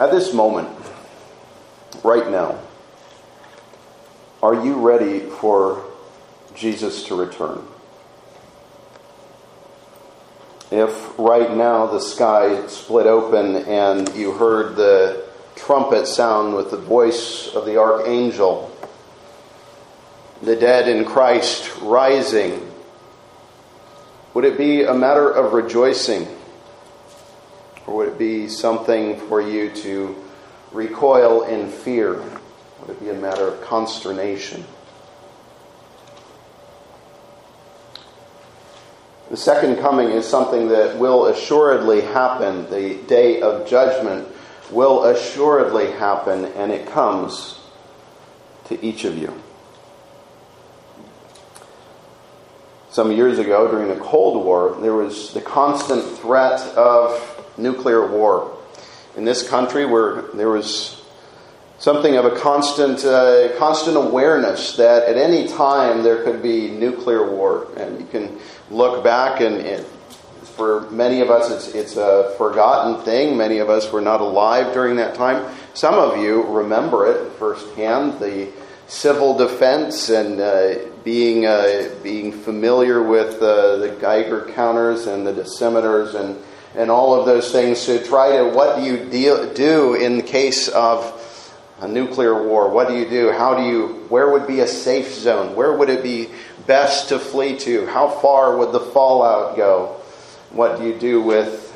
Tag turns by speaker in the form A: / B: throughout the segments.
A: At this moment, right now, are you ready for Jesus to return? If right now the sky split open and you heard the trumpet sound with the voice of the archangel, the dead in Christ rising, would it be a matter of rejoicing? Or would it be something for you to recoil in fear? Would it be a matter of consternation? The second coming is something that will assuredly happen. The day of judgment will assuredly happen, and it comes to each of you. Some years ago, during the Cold War, there was the constant threat of nuclear war. In this country, where there was something of a constant, uh, constant awareness that at any time there could be nuclear war. And you can look back, and, for many of us, it's, it's a forgotten thing. Many of us were not alive during that time. Some of you remember it firsthand the civil defense and uh, being, uh, being familiar with uh, the Geiger counters and the dosimeters and, and all of those things to try to what do you deal, do in the case of a nuclear war? What do you do? How do you, where would be a safe zone? Where would it be best to flee to? How far would the fallout go? What do you do with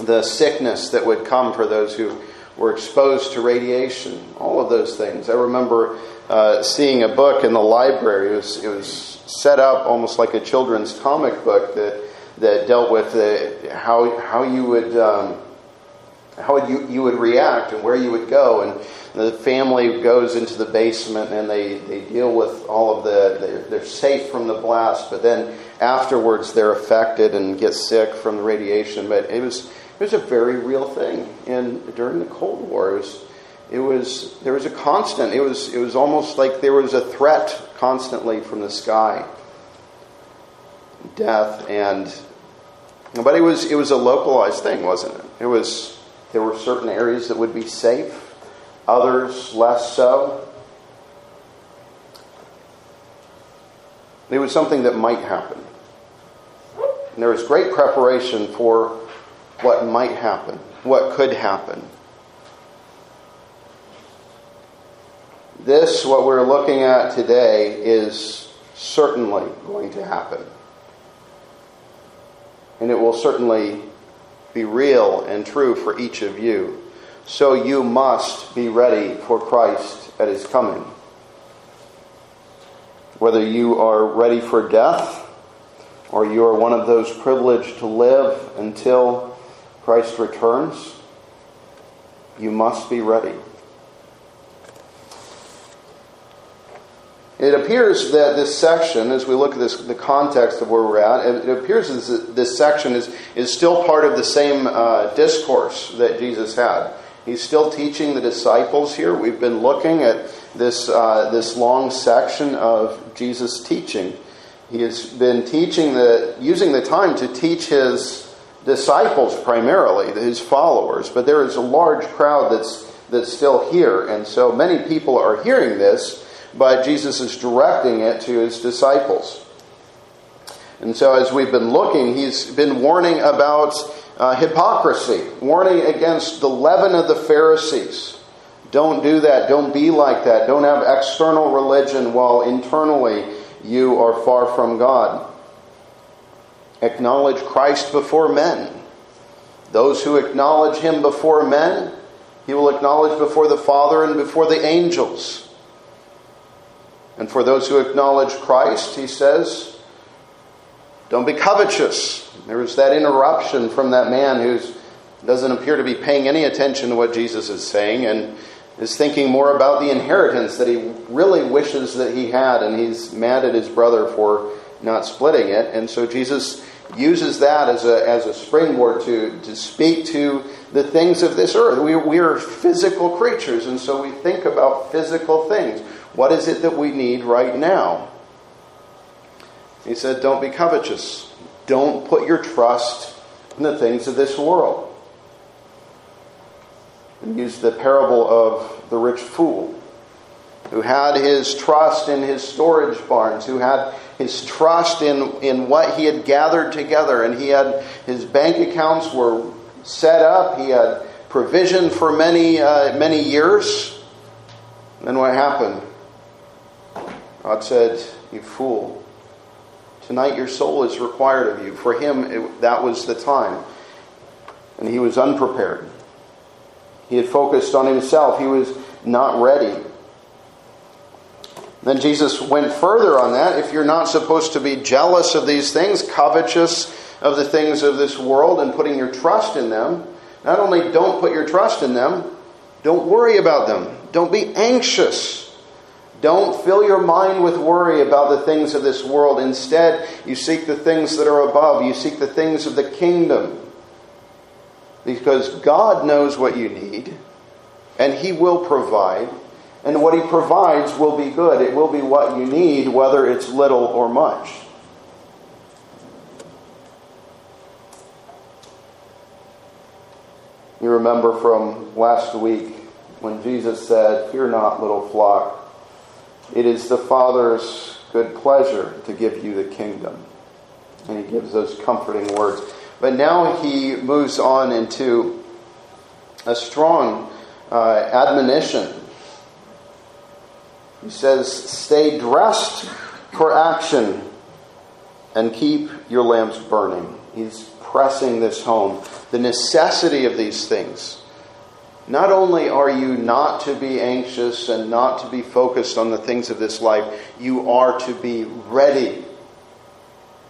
A: the sickness that would come for those who were exposed to radiation? All of those things. I remember uh, seeing a book in the library. It was, it was set up almost like a children's comic book that, that dealt with the, how, how you would. Um, how you, you would react and where you would go. And the family goes into the basement and they, they deal with all of the, they're, they're safe from the blast, but then afterwards they're affected and get sick from the radiation. But it was, it was a very real thing. And during the Cold War, it was, it was, there was a constant, it was, it was almost like there was a threat constantly from the sky. Death and, but it was, it was a localized thing, wasn't it? It was, there were certain areas that would be safe, others less so. It was something that might happen. And there was great preparation for what might happen, what could happen. This, what we're looking at today, is certainly going to happen. And it will certainly be real and true for each of you. So you must be ready for Christ at his coming. Whether you are ready for death or you are one of those privileged to live until Christ returns, you must be ready. It appears that this section, as we look at this, the context of where we're at, it appears that this section is, is still part of the same uh, discourse that Jesus had. He's still teaching the disciples here. We've been looking at this, uh, this long section of Jesus' teaching. He has been teaching the, using the time to teach his disciples primarily, his followers, but there is a large crowd that's, that's still here, and so many people are hearing this but Jesus is directing it to his disciples. And so, as we've been looking, he's been warning about uh, hypocrisy, warning against the leaven of the Pharisees. Don't do that. Don't be like that. Don't have external religion while internally you are far from God. Acknowledge Christ before men. Those who acknowledge him before men, he will acknowledge before the Father and before the angels. And for those who acknowledge Christ, he says, don't be covetous. There was that interruption from that man who doesn't appear to be paying any attention to what Jesus is saying and is thinking more about the inheritance that he really wishes that he had, and he's mad at his brother for not splitting it. And so Jesus uses that as a, as a springboard to, to speak to the things of this earth. We, we are physical creatures, and so we think about physical things. What is it that we need right now? He said, Don't be covetous. Don't put your trust in the things of this world. and used the parable of the rich fool who had his trust in his storage barns, who had his trust in, in what he had gathered together, and he had his bank accounts were set up, he had provision for many, uh, many years. Then what happened? God said, You fool. Tonight your soul is required of you. For him, it, that was the time. And he was unprepared. He had focused on himself. He was not ready. Then Jesus went further on that. If you're not supposed to be jealous of these things, covetous of the things of this world, and putting your trust in them, not only don't put your trust in them, don't worry about them. Don't be anxious. Don't fill your mind with worry about the things of this world. Instead, you seek the things that are above. You seek the things of the kingdom. Because God knows what you need, and He will provide. And what He provides will be good. It will be what you need, whether it's little or much. You remember from last week when Jesus said, Fear not, little flock. It is the Father's good pleasure to give you the kingdom. And he gives those comforting words. But now he moves on into a strong uh, admonition he says, Stay dressed for action and keep your lamps burning. He's pressing this home. The necessity of these things. Not only are you not to be anxious and not to be focused on the things of this life, you are to be ready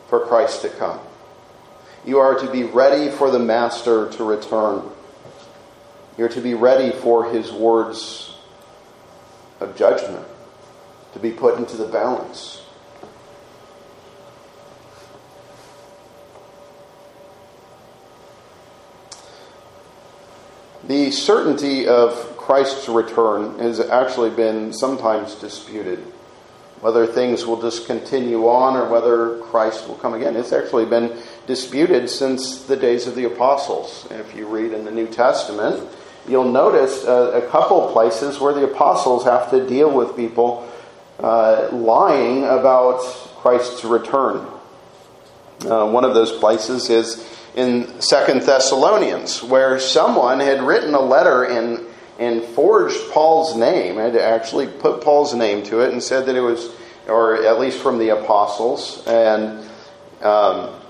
A: for Christ to come. You are to be ready for the Master to return. You're to be ready for his words of judgment to be put into the balance. The certainty of Christ's return has actually been sometimes disputed. Whether things will just continue on or whether Christ will come again. It's actually been disputed since the days of the apostles. If you read in the New Testament, you'll notice a, a couple places where the apostles have to deal with people uh, lying about Christ's return. Uh, one of those places is in Second Thessalonians, where someone had written a letter and, and forged Paul's name, had actually put Paul's name to it and said that it was, or at least from the apostles, and um,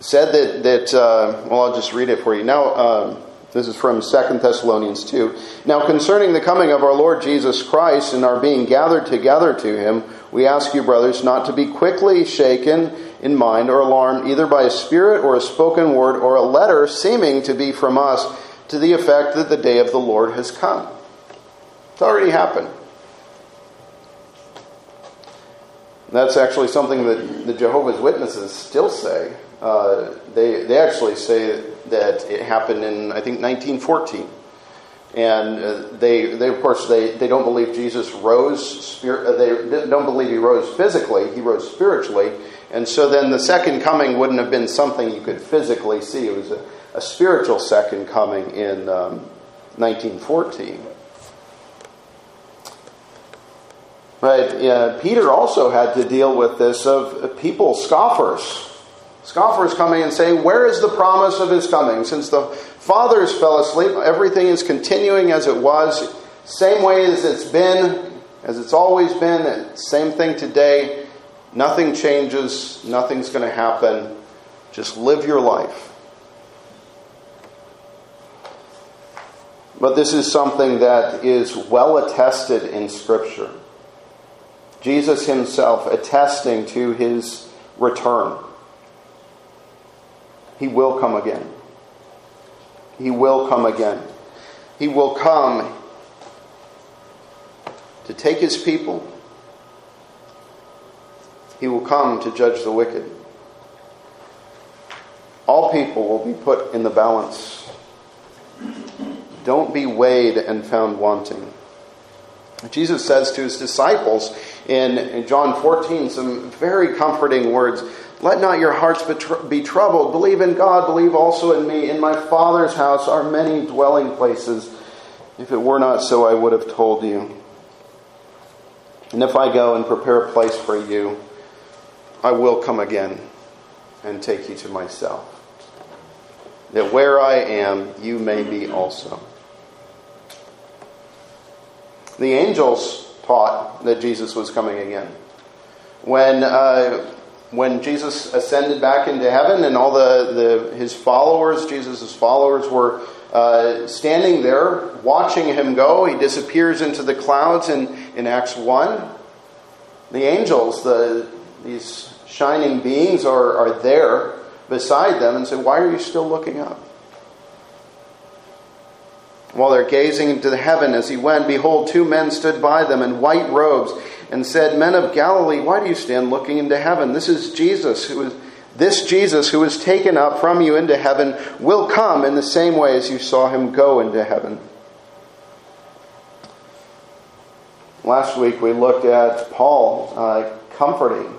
A: said that, that uh, well, I'll just read it for you. Now, um, this is from 2 Thessalonians 2. Now, concerning the coming of our Lord Jesus Christ and our being gathered together to him, we ask you, brothers, not to be quickly shaken in mind or alarmed either by a spirit or a spoken word or a letter seeming to be from us to the effect that the day of the Lord has come. It's already happened. That's actually something that the Jehovah's Witnesses still say. Uh, they, they actually say that it happened in, I think, 1914. And uh, they, they, of course, they, they don't believe Jesus rose, uh, they don't believe he rose physically, he rose spiritually. And so then the second coming wouldn't have been something you could physically see. It was a, a spiritual second coming in um, 1914. But uh, Peter also had to deal with this of people, scoffers, Scoffers coming and saying, Where is the promise of his coming? Since the fathers fell asleep, everything is continuing as it was, same way as it's been, as it's always been, same thing today. Nothing changes, nothing's going to happen. Just live your life. But this is something that is well attested in Scripture. Jesus himself attesting to his return. He will come again. He will come again. He will come to take his people. He will come to judge the wicked. All people will be put in the balance. Don't be weighed and found wanting. Jesus says to his disciples in John 14 some very comforting words. Let not your hearts be troubled. Believe in God, believe also in me. In my Father's house are many dwelling places. If it were not so, I would have told you. And if I go and prepare a place for you, I will come again and take you to myself, that where I am, you may be also. The angels taught that Jesus was coming again. When, uh, when Jesus ascended back into heaven and all the, the his followers, Jesus' followers, were uh, standing there watching him go, he disappears into the clouds in, in Acts 1. The angels, the, these shining beings, are, are there beside them and say, Why are you still looking up? While they're gazing into the heaven as he went, behold, two men stood by them in white robes and said, Men of Galilee, why do you stand looking into heaven? This is Jesus who is this Jesus who was taken up from you into heaven will come in the same way as you saw him go into heaven. Last week we looked at Paul uh, comforting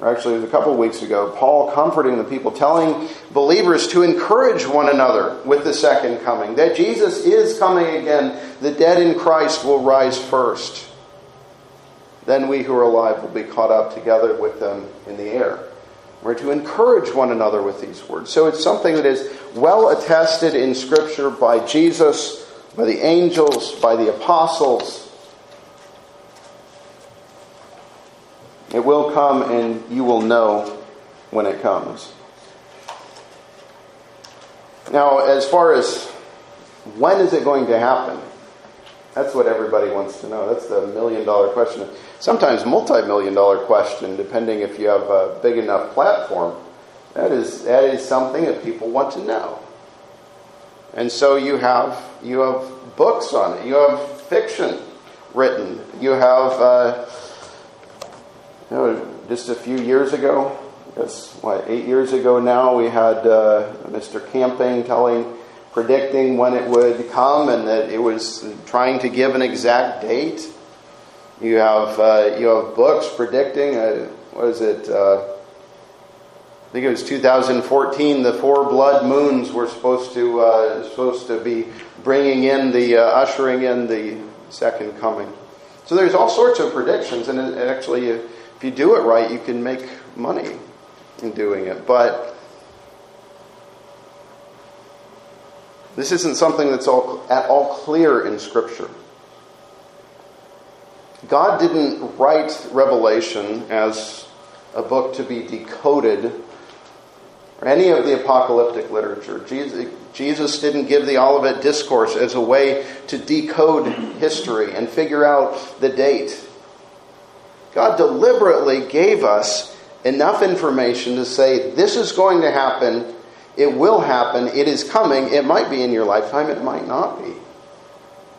A: or actually it was a couple of weeks ago, Paul comforting the people, telling believers to encourage one another with the second coming, that Jesus is coming again. The dead in Christ will rise first. Then we who are alive will be caught up together with them in the air. We're to encourage one another with these words. So it's something that is well attested in Scripture by Jesus, by the angels, by the apostles It will come and you will know when it comes. Now, as far as when is it going to happen? That's what everybody wants to know. That's the million dollar question. Sometimes multi million dollar question, depending if you have a big enough platform. That is, that is something that people want to know. And so you have, you have books on it, you have fiction written, you have. Uh, you know, just a few years ago, I guess, what, eight years ago now, we had uh, Mr. Camping telling, predicting when it would come and that it was trying to give an exact date. You have, uh, you have books predicting, uh, what is it? Uh, I think it was 2014. The four blood moons were supposed to uh, supposed to be bringing in the uh, ushering in the second coming. So there's all sorts of predictions, and actually, if you do it right, you can make money in doing it. But this isn't something that's all, at all clear in Scripture. God didn't write Revelation as a book to be decoded or any of the apocalyptic literature. Jesus, Jesus didn't give the Olivet Discourse as a way to decode history and figure out the date. God deliberately gave us enough information to say, this is going to happen, it will happen, it is coming, it might be in your lifetime, it might not be.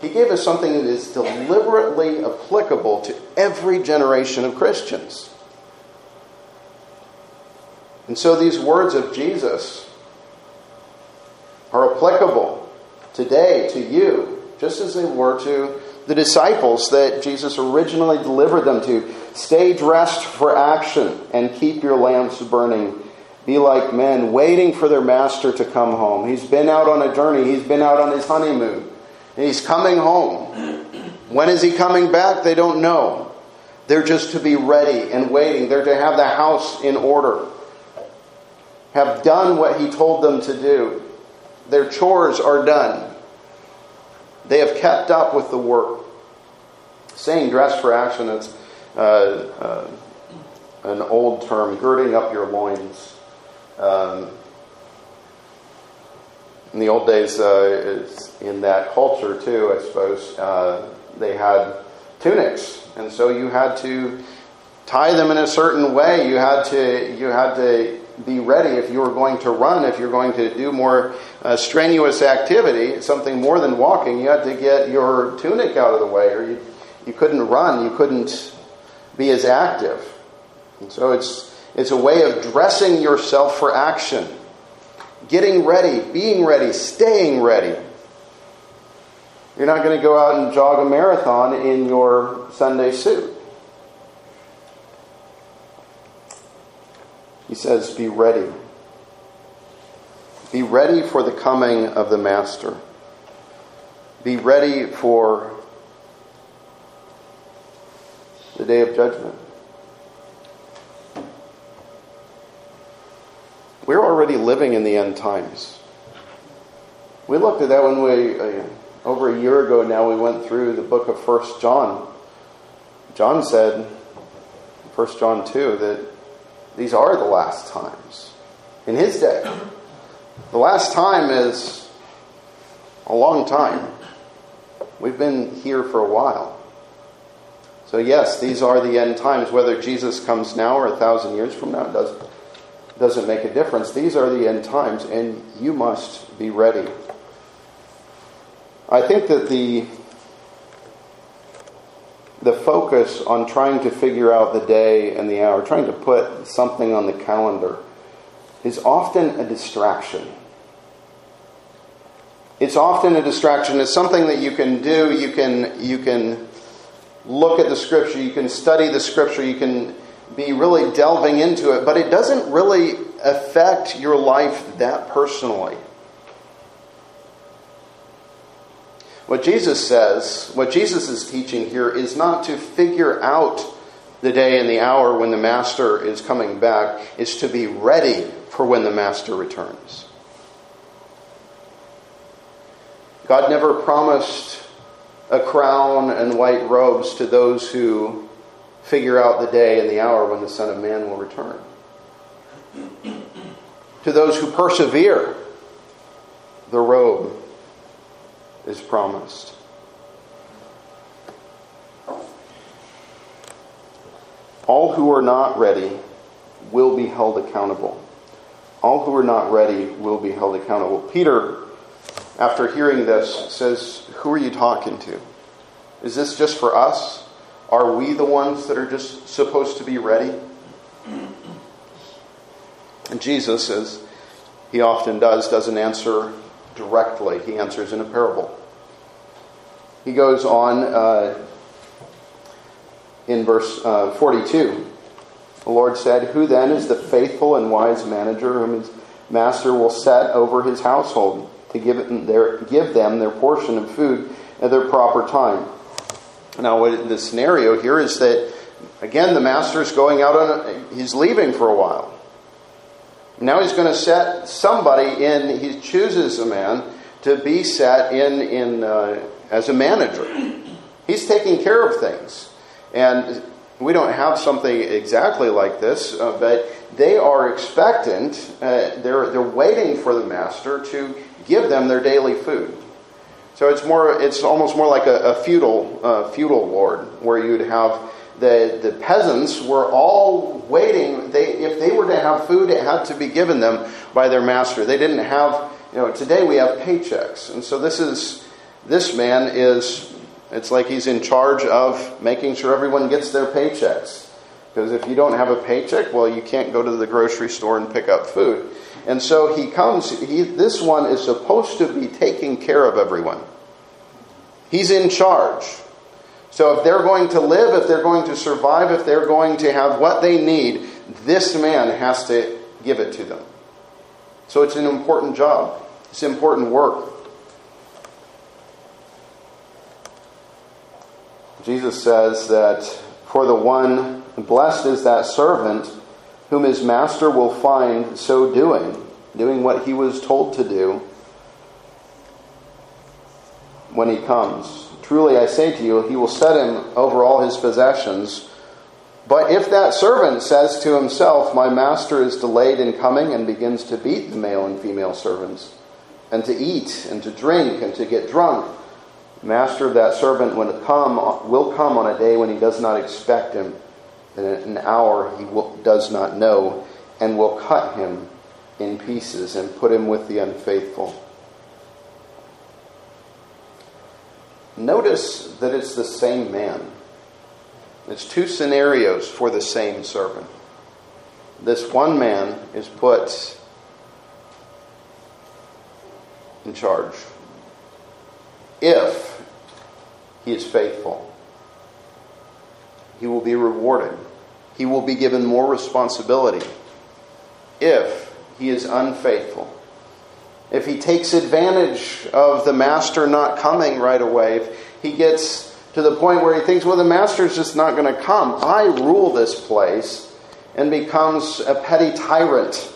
A: He gave us something that is deliberately applicable to every generation of Christians. And so these words of Jesus are applicable today to you, just as they were to the disciples that Jesus originally delivered them to. Stay dressed for action and keep your lamps burning. Be like men waiting for their master to come home. He's been out on a journey, he's been out on his honeymoon, and he's coming home. When is he coming back? They don't know. They're just to be ready and waiting. They're to have the house in order, have done what he told them to do. Their chores are done. They have kept up with the work. Saying dress for action, it's uh, uh, an old term, girding up your loins. Um, in the old days, uh, in that culture too, I suppose, uh, they had tunics, and so you had to tie them in a certain way. You had to you had to be ready if you were going to run, if you're going to do more uh, strenuous activity, something more than walking, you had to get your tunic out of the way, or you, you couldn't run, you couldn't be as active. And so it's, it's a way of dressing yourself for action, getting ready, being ready, staying ready. You're not going to go out and jog a marathon in your Sunday suit. He says, Be ready. Be ready for the coming of the Master. be ready for the day of judgment. We're already living in the end times. We looked at that when we, uh, over a year ago now, we went through the book of First John. John said, First John 2, that these are the last times in his day. The last time is a long time. We've been here for a while. So, yes, these are the end times. Whether Jesus comes now or a thousand years from now it doesn't, doesn't make a difference. These are the end times, and you must be ready. I think that the the focus on trying to figure out the day and the hour, trying to put something on the calendar, is often a distraction. It's often a distraction. It's something that you can do. You can you can look at the scripture. You can study the scripture. You can be really delving into it, but it doesn't really affect your life that personally. What Jesus says, what Jesus is teaching here, is not to figure out the day and the hour when the Master is coming back, is to be ready for when the Master returns. God never promised a crown and white robes to those who figure out the day and the hour when the Son of Man will return. To those who persevere, the robe is promised. All who are not ready will be held accountable. All who are not ready will be held accountable. Peter, after hearing this, says, Who are you talking to? Is this just for us? Are we the ones that are just supposed to be ready? And Jesus, as he often does, doesn't answer directly, he answers in a parable. He goes on uh, in verse uh, 42. The Lord said, Who then is the faithful and wise manager whom his master will set over his household to give, their, give them their portion of food at their proper time? Now, the scenario here is that, again, the master is going out on, a, he's leaving for a while. Now he's going to set somebody in, he chooses a man to be set in, in uh, as a manager. He's taking care of things. And we don't have something exactly like this, uh, but they are expectant, uh, they're, they're waiting for the master to give them their daily food. So it's more, it's almost more like a, a feudal, uh, feudal lord, where you'd have the, the peasants were all waiting. They, if they were to have food, it had to be given them by their master. They didn't have, you know, today we have paychecks. And so this is, this man is, it's like he's in charge of making sure everyone gets their paychecks. Because if you don't have a paycheck, well, you can't go to the grocery store and pick up food. And so he comes, he, this one is supposed to be taking care of everyone. He's in charge. So if they're going to live, if they're going to survive, if they're going to have what they need, this man has to give it to them. So it's an important job. It's important work. Jesus says that for the one, blessed is that servant whom his master will find so doing, doing what he was told to do when he comes. Truly I say to you, he will set him over all his possessions. But if that servant says to himself, My master is delayed in coming, and begins to beat the male and female servants, and to eat, and to drink, and to get drunk, master of that servant when come, will come on a day when he does not expect him, in an hour he will, does not know, and will cut him in pieces and put him with the unfaithful. Notice that it's the same man. It's two scenarios for the same servant. This one man is put in charge if he is faithful. He will be rewarded. He will be given more responsibility. If he is unfaithful, if he takes advantage of the master not coming right away, if he gets to the point where he thinks, well, the master's just not going to come, I rule this place, and becomes a petty tyrant.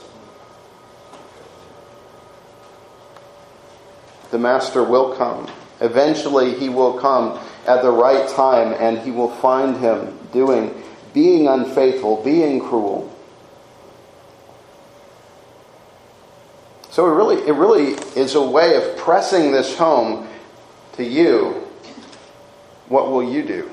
A: The master will come. Eventually, he will come at the right time, and he will find him doing, being unfaithful, being cruel. So it really, it really is a way of pressing this home to you. What will you do?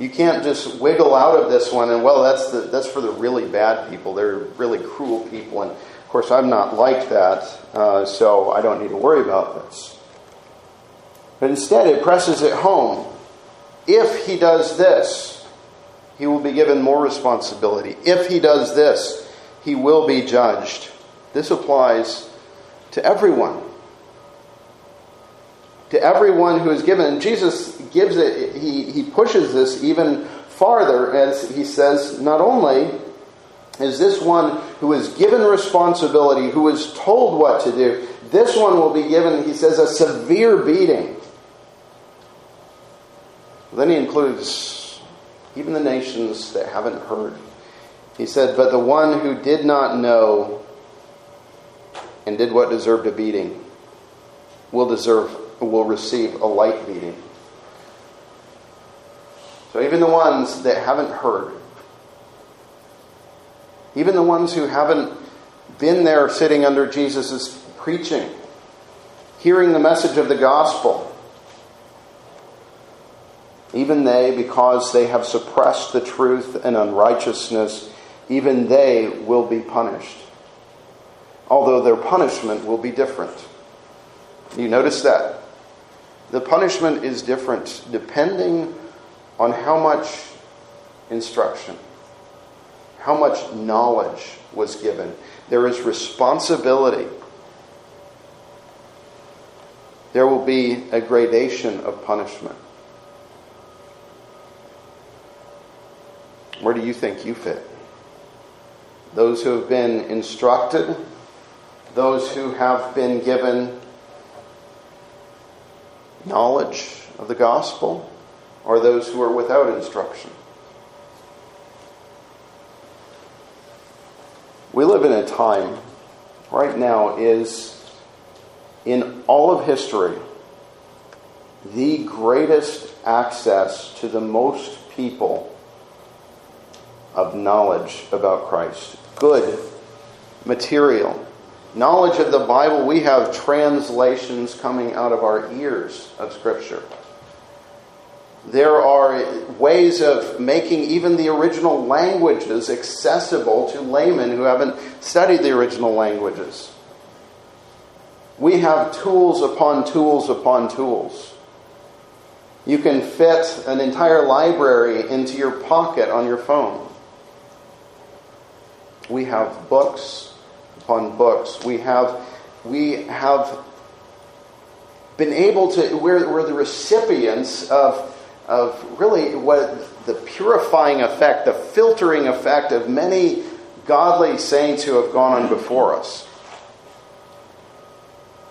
A: You can't just wiggle out of this one and, well, that's, the, that's for the really bad people. They're really cruel people. And of course, I'm not like that, uh, so I don't need to worry about this. But instead, it presses it home. If he does this, he will be given more responsibility. If he does this, he will be judged. This applies to everyone. To everyone who is given. And Jesus gives it, he, he pushes this even farther as he says, not only is this one who is given responsibility, who is told what to do, this one will be given, he says, a severe beating. Then he includes even the nations that haven't heard. He said, But the one who did not know and did what deserved a beating will deserve will receive a light beating. So even the ones that haven't heard, even the ones who haven't been there sitting under Jesus' preaching, hearing the message of the gospel, even they, because they have suppressed the truth and unrighteousness, even they will be punished. Although their punishment will be different. You notice that? The punishment is different depending on how much instruction, how much knowledge was given. There is responsibility. There will be a gradation of punishment. Where do you think you fit? Those who have been instructed, those who have been given knowledge of the gospel, or those who are without instruction? We live in a time right now is in all of history the greatest access to the most people of knowledge about Christ. Good material. Knowledge of the Bible, we have translations coming out of our ears of Scripture. There are ways of making even the original languages accessible to laymen who haven't studied the original languages. We have tools upon tools upon tools. You can fit an entire library into your pocket on your phone. We have books upon books. We have, we have been able to, we're, we're the recipients of, of really what the purifying effect, the filtering effect of many godly saints who have gone on before us.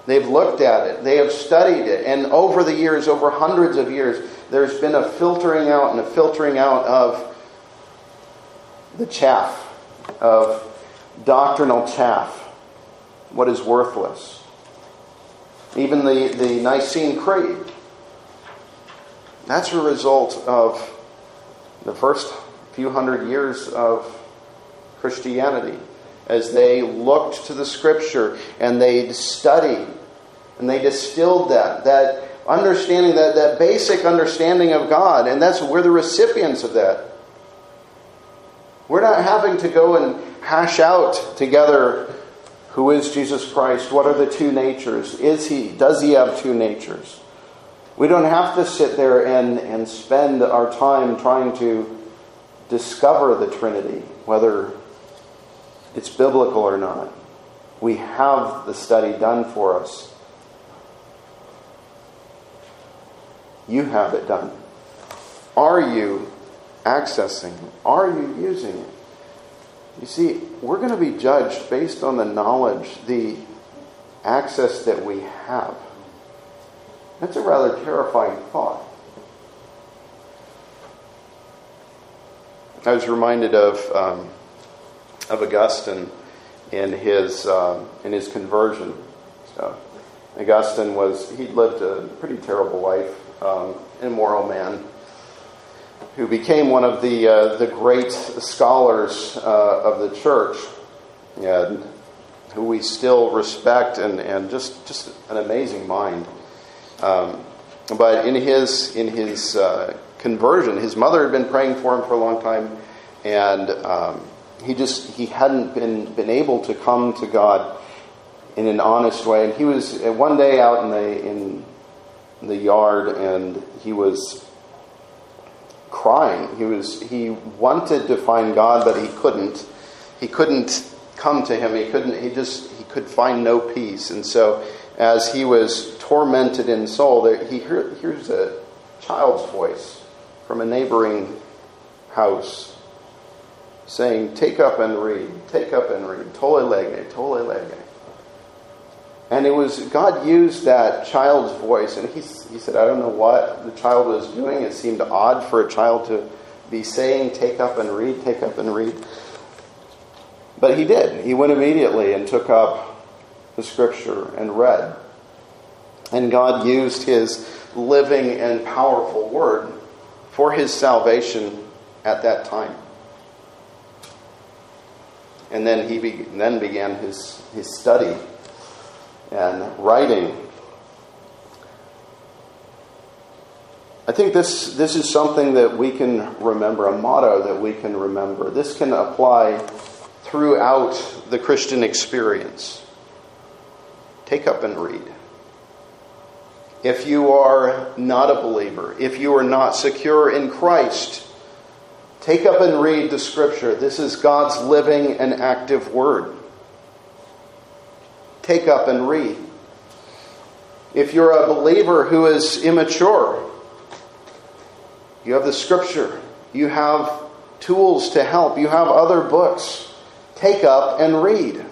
A: They've looked at it, they have studied it, and over the years, over hundreds of years, there's been a filtering out and a filtering out of the chaff of doctrinal chaff, what is worthless. Even the, the Nicene Creed. That's a result of the first few hundred years of Christianity as they looked to the Scripture and they studied and they distilled that, that understanding, that, that basic understanding of God. And that's we're the recipients of that. We're not having to go and hash out together who is Jesus Christ? What are the two natures? Is he does he have two natures? We don't have to sit there and, and spend our time trying to discover the Trinity, whether it's biblical or not. We have the study done for us. You have it done. Are you accessing? Are you using it? You see, we're going to be judged based on the knowledge, the access that we have. That's a rather terrifying thought. I was reminded of um, of Augustine in his uh, in his conversion. Augustine was he lived a pretty terrible life, um, immoral man, who became one of the uh, the great scholars uh, of the church, and who we still respect, and, and just just an amazing mind. Um, but in his in his uh, conversion, his mother had been praying for him for a long time, and um, he just he hadn't been been able to come to God in an honest way. And he was uh, one day out in the in the yard, and he was crying. He was he wanted to find God, but he couldn't. He couldn't come to him. He couldn't. He just he could find no peace. And so, as he was tormented in soul, there, he hear, hears a child's voice from a neighboring house saying, Take up and read, take up and read, tolle lege, tolle. And it was, God used that child's voice, and he, he said, I don't know what the child was doing. It seemed odd for a child to be saying, Take up and read, take up and read. But he did. He went immediately and took up the scripture and read. And God used his living and powerful word for his salvation at that time. And then he be, then began his, his study and writing. I think this, this is something that we can remember, a motto that we can remember. This can apply throughout the Christian experience. Take up and read. If you are not a believer, if you are not secure in Christ, take up and read the scripture. This is God's living and active word. Take up and read. If you're a believer who is immature, you have the scripture, you have tools to help, you have other books. Take up and read.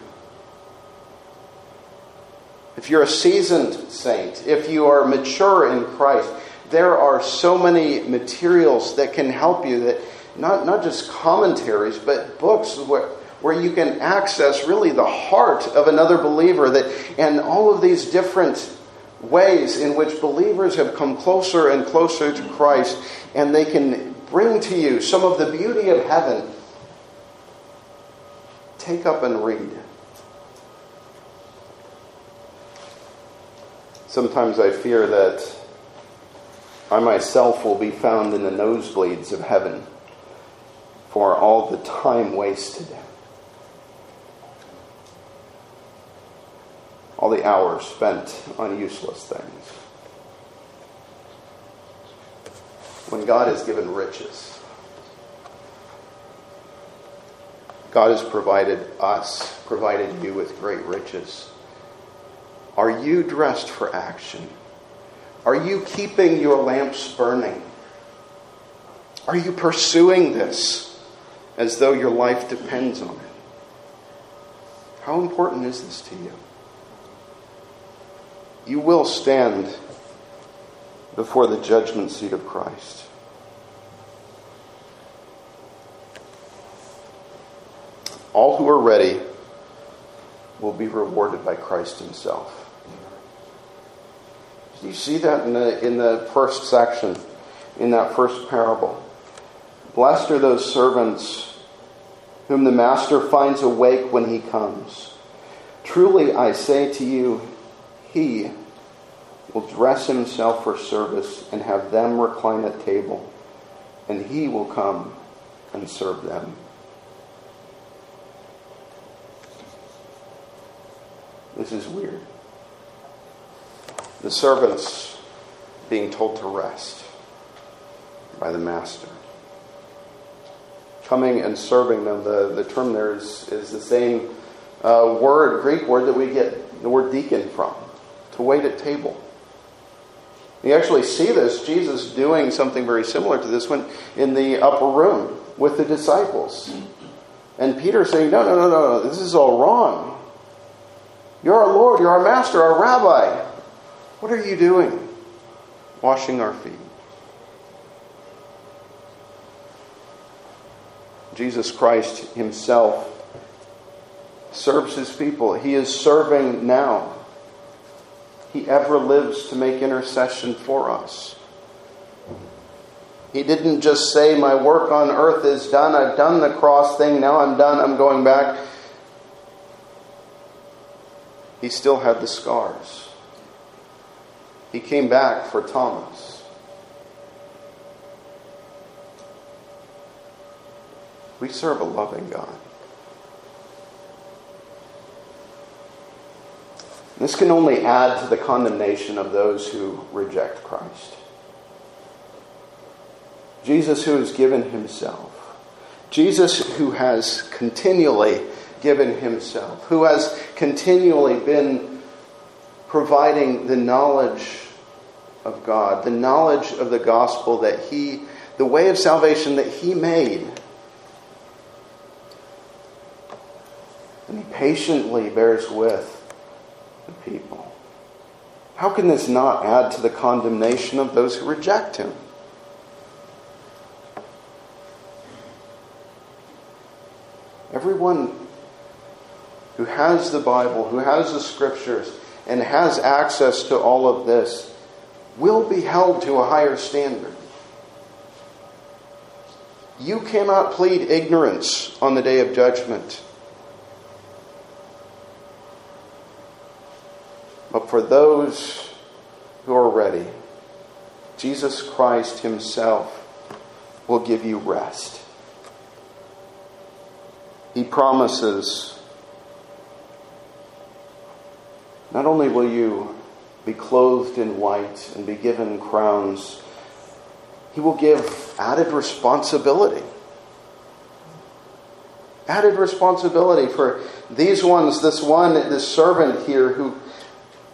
A: If you're a seasoned saint, if you are mature in Christ, there are so many materials that can help you that not, not just commentaries, but books where, where you can access really the heart of another believer that and all of these different ways in which believers have come closer and closer to Christ and they can bring to you some of the beauty of heaven. Take up and read. Sometimes I fear that I myself will be found in the nosebleeds of heaven for all the time wasted, all the hours spent on useless things. When God has given riches, God has provided us, provided you with great riches. Are you dressed for action? Are you keeping your lamps burning? Are you pursuing this as though your life depends on it? How important is this to you? You will stand before the judgment seat of Christ. All who are ready will be rewarded by Christ Himself. You see that in the, in the first section, in that first parable. Blessed are those servants whom the master finds awake when he comes. Truly I say to you, he will dress himself for service and have them recline at table, and he will come and serve them. This is weird the servants being told to rest by the master. Coming and serving them, the, the term there is, is the same uh, word, Greek word that we get the word deacon from, to wait at table. You actually see this, Jesus doing something very similar to this one in the upper room with the disciples. And Peter saying, No, no, no, no, this is all wrong. You're our Lord, you're our master, our rabbi. What are you doing? Washing our feet. Jesus Christ Himself serves His people. He is serving now. He ever lives to make intercession for us. He didn't just say, My work on earth is done. I've done the cross thing. Now I'm done. I'm going back. He still had the scars. He came back for Thomas. We serve a loving God. This can only add to the condemnation of those who reject Christ. Jesus, who has given himself, Jesus, who has continually given himself, who has continually been providing the knowledge of God, the knowledge of the gospel that he, the way of salvation that he made. And he patiently bears with the people. How can this not add to the condemnation of those who reject him? Everyone who has the Bible, who has the scriptures, and has access to all of this will be held to a higher standard. You cannot plead ignorance on the day of judgment. But for those who are ready, Jesus Christ Himself will give you rest. He promises not only will you be clothed in white and be given crowns, He will give added responsibility. Added responsibility for these ones, this one, this servant here who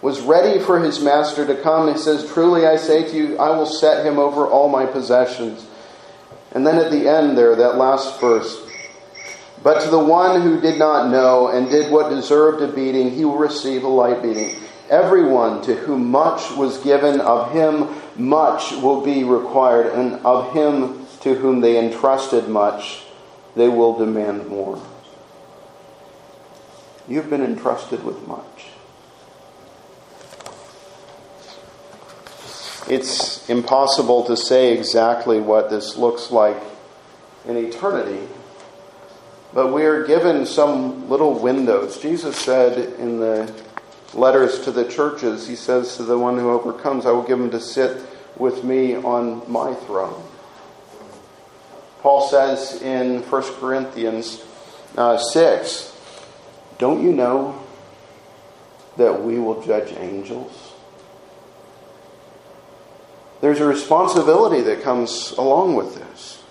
A: was ready for his master to come. He says, Truly I say to you, I will set him over all my possessions. And then at the end there, that last verse, but to the one who did not know and did what deserved a beating, he will receive a light beating. Everyone to whom much was given, of him much will be required, and of him to whom they entrusted much, they will demand more. You've been entrusted with much. It's impossible to say exactly what this looks like in eternity, but we are given some little windows. Jesus said in the letters to the churches, He says to the one who overcomes, I will give him to sit with me on my throne. Paul says in 1 Corinthians uh, 6, Don't you know that we will judge angels? There's a responsibility that comes along with this.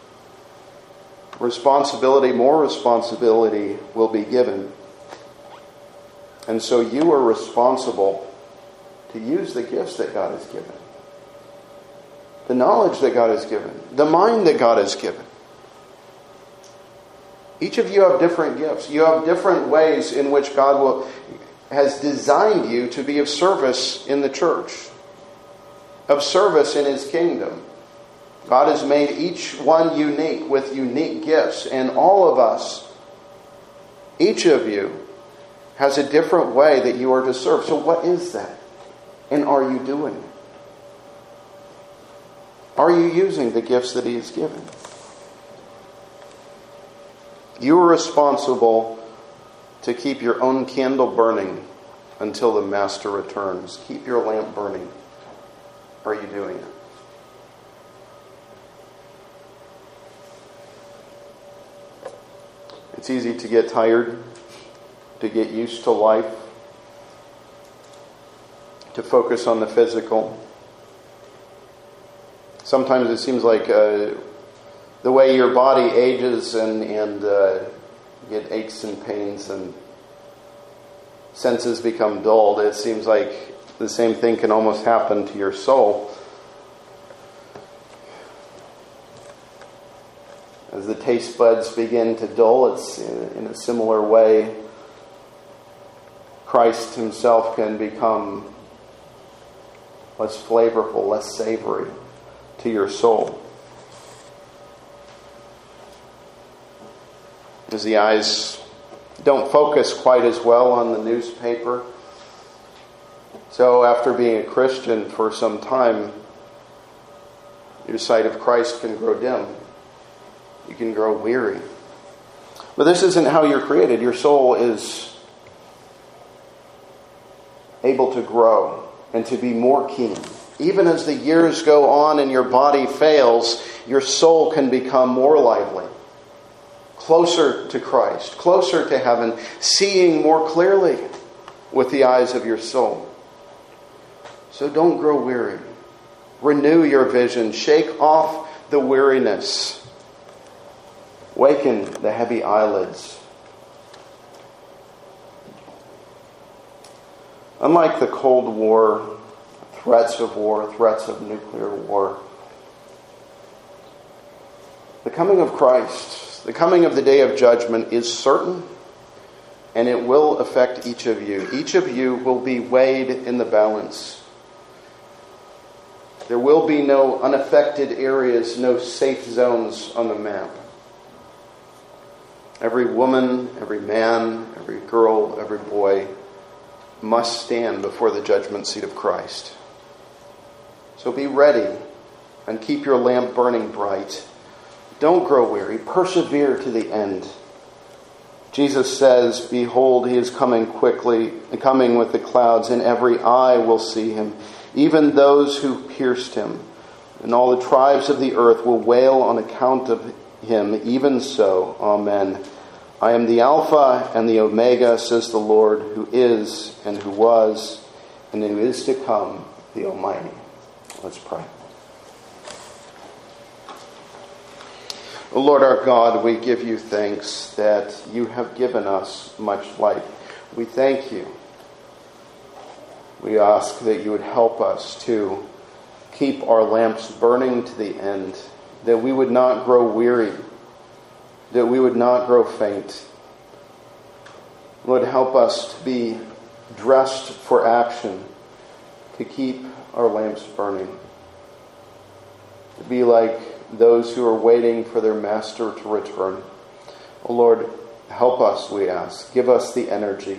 A: Responsibility, more responsibility will be given. And so you are responsible to use the gifts that God has given, the knowledge that God has given, the mind that God has given. Each of you have different gifts. You have different ways in which God will, has designed you to be of service in the church of service in his kingdom. God has made each one unique with unique gifts, and all of us, each of you, has a different way that you are to serve. So, what is that? And are you doing it? Are you using the gifts that He has given? You are responsible to keep your own candle burning until the Master returns. Keep your lamp burning are you doing it? It's easy to get tired, to get used to life, to focus on the physical. Sometimes it seems like uh, the way your body ages and, and uh, get aches and pains and senses become dulled, it seems like the same thing can almost happen to your soul. As the taste buds begin to dull, it's in a similar way. Christ himself can become less flavorful, less savory to your soul. As the eyes don't focus quite as well on the newspaper. So, after being a Christian for some time, your sight of Christ can grow dim. You can grow weary. But this isn't how you're created. Your soul is able to grow and to be more keen. Even as the years go on and your body fails, your soul can become more lively, closer to Christ, closer to heaven, seeing more clearly with the eyes of your soul. So don't grow weary. Renew your vision. Shake off the weariness. Waken the heavy eyelids. Unlike the Cold War, threats of war, threats of nuclear war, the coming of Christ, the coming of the day of judgment is certain and it will affect each of you. Each of you will be weighed in the balance. There will be no unaffected areas, no safe zones on the map. Every woman, every man, every girl, every boy must stand before the judgment seat of Christ. So be ready and keep your lamp burning bright. Don't grow weary, persevere to the end. Jesus says, Behold, he is coming quickly, coming with the clouds, and every eye will see him even those who pierced him. And all the tribes of the earth will wail on account of him. Even so, Amen. I am the Alpha and the Omega, says the Lord, who is, and who was, and who is to come, the Almighty. Let's pray. Lord our God, we give you thanks that you have given us much light. We thank you we ask that you would help us to keep our lamps burning to the end, that we would not grow weary, that we would not grow faint. Lord, help us to be dressed for action, to keep our lamps burning, to be like those who are waiting for their master to return. Oh Lord, help us, we ask. Give us the energy